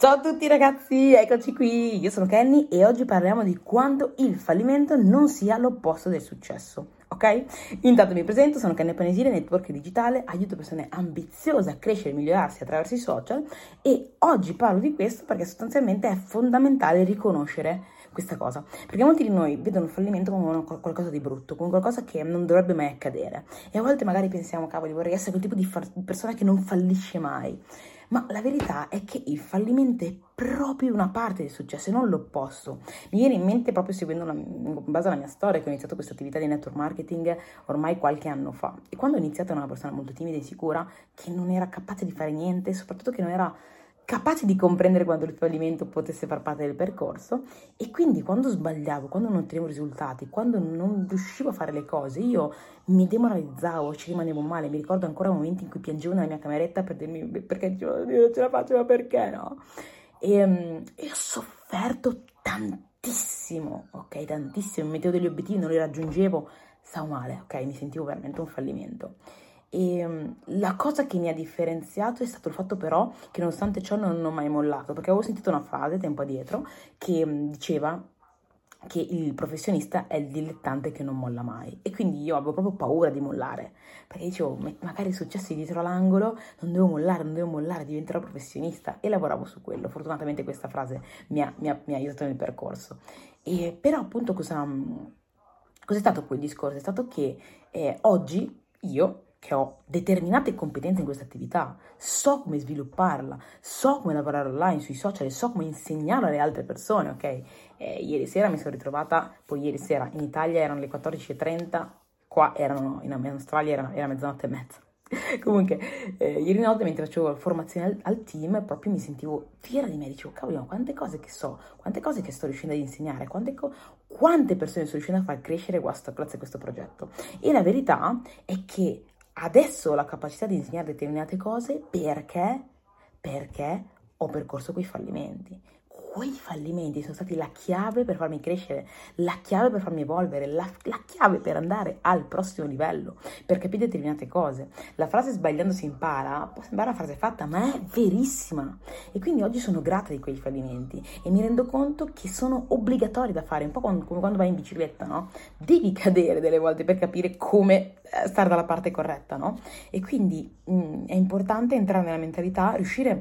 Ciao a tutti ragazzi, eccoci qui, io sono Kenny e oggi parliamo di quanto il fallimento non sia l'opposto del successo, ok? Intanto mi presento, sono Kenny Panesile, network digitale, aiuto persone ambiziose a crescere e migliorarsi attraverso i social e oggi parlo di questo perché sostanzialmente è fondamentale riconoscere questa cosa, perché molti di noi vedono il fallimento come qualcosa di brutto, come qualcosa che non dovrebbe mai accadere e a volte magari pensiamo, cavoli, vorrei essere quel tipo di far- persona che non fallisce mai. Ma la verità è che il fallimento è proprio una parte del successo e non l'opposto. Mi viene in mente proprio seguendo una, in base alla mia storia che ho iniziato questa attività di network marketing ormai qualche anno fa. E quando ho iniziato ero una persona molto timida e insicura che non era capace di fare niente, soprattutto che non era capace di comprendere quando il fallimento potesse far parte del percorso e quindi quando sbagliavo, quando non ottenevo risultati, quando non riuscivo a fare le cose, io mi demoralizzavo, ci rimanevo male, mi ricordo ancora momenti in cui piangevo nella mia cameretta per dirmi perché non ce la faccio, ma perché no? E, um, e ho sofferto tantissimo, ok, tantissimo, mi mettevo degli obiettivi, non li raggiungevo, stavo male, ok, mi sentivo veramente un fallimento. E ehm, la cosa che mi ha differenziato è stato il fatto però che nonostante ciò non ho mai mollato, perché avevo sentito una frase tempo addietro che mm, diceva che il professionista è il dilettante che non molla mai. E quindi io avevo proprio paura di mollare perché dicevo magari successi dietro l'angolo non devo mollare, non devo mollare, diventerò professionista. E lavoravo su quello. Fortunatamente questa frase mi ha, mi ha, mi ha aiutato nel percorso. E però appunto cosa, mm, cos'è stato quel discorso? È stato che eh, oggi io che ho determinate competenze in questa attività, so come svilupparla, so come lavorare online sui social, so come insegnarla alle altre persone, ok? Eh, ieri sera mi sono ritrovata, poi ieri sera in Italia erano le 14.30, qua erano, in Australia era, era mezzanotte e mezza. Comunque, eh, ieri notte mentre facevo formazione al, al, team, proprio mi sentivo fiera di me, dicevo, cavolo, quante cose che so, quante cose che sto riuscendo ad insegnare, quante, co- quante persone sto riuscendo a far crescere grazie a questo progetto. E la verità è che adesso ho la capacità di insegnare determinate cose perché, perché ho percorso quei fallimenti quei fallimenti sono stati la chiave per farmi crescere, la chiave per farmi evolvere, la, la, chiave per andare al prossimo livello, per capire determinate cose. La frase sbagliando si impara può sembrare una frase fatta, ma è verissima. E quindi oggi sono grata di quei fallimenti e mi rendo conto che sono obbligatori da fare, un po' come quando vai in bicicletta, no? Devi cadere delle volte per capire come eh, stare dalla parte corretta, no? E quindi mh, mm, è importante entrare nella mentalità, riuscire a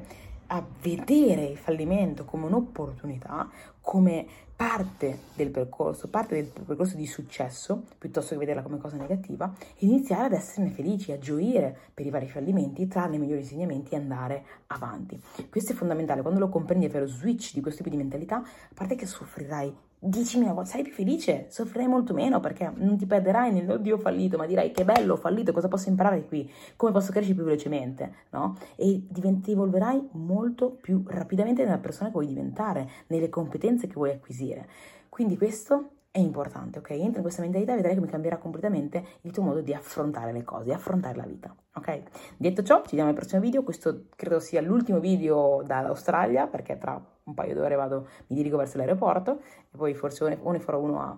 vedere il fallimento come un'opportunità, come parte del percorso, parte del percorso di successo, piuttosto che vederla come cosa negativa, iniziare ad esserne felici, a gioire per i vari fallimenti, trarne i migliori insegnamenti e andare avanti. Questo è fondamentale, quando lo comprendi e fai lo switch di questo tipo di mentalità, a parte che soffrirai 10.000 volte, sarai più felice, soffrirai molto meno perché non ti perderai nell'oddio fallito, ma dirai che bello, ho fallito, cosa posso imparare qui, come posso crescere più velocemente, no? E ti evolverai molto più rapidamente nella persona che vuoi diventare, nelle competenze che vuoi acquisire. Quindi questo è importante, ok? Entra in questa mentalità e vedrai come cambierà completamente il tuo modo di affrontare le cose, di affrontare la vita, ok? Detto ciò, ci vediamo al prossimo video, questo credo sia l'ultimo video dall'Australia perché tra un paio d'ore vado, mi dirigo verso l'aeroporto e poi forse o ne farò uno a,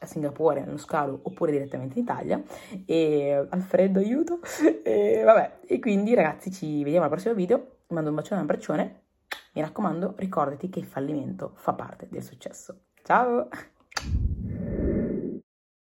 a Singapore, nello scalo, oppure direttamente in Italia. E Alfredo, aiuto! E vabbè, e quindi ragazzi ci vediamo al prossimo video, vi mando un bacione e un abbraccione. Mi raccomando, ricordati che il fallimento fa parte del successo. Ciao!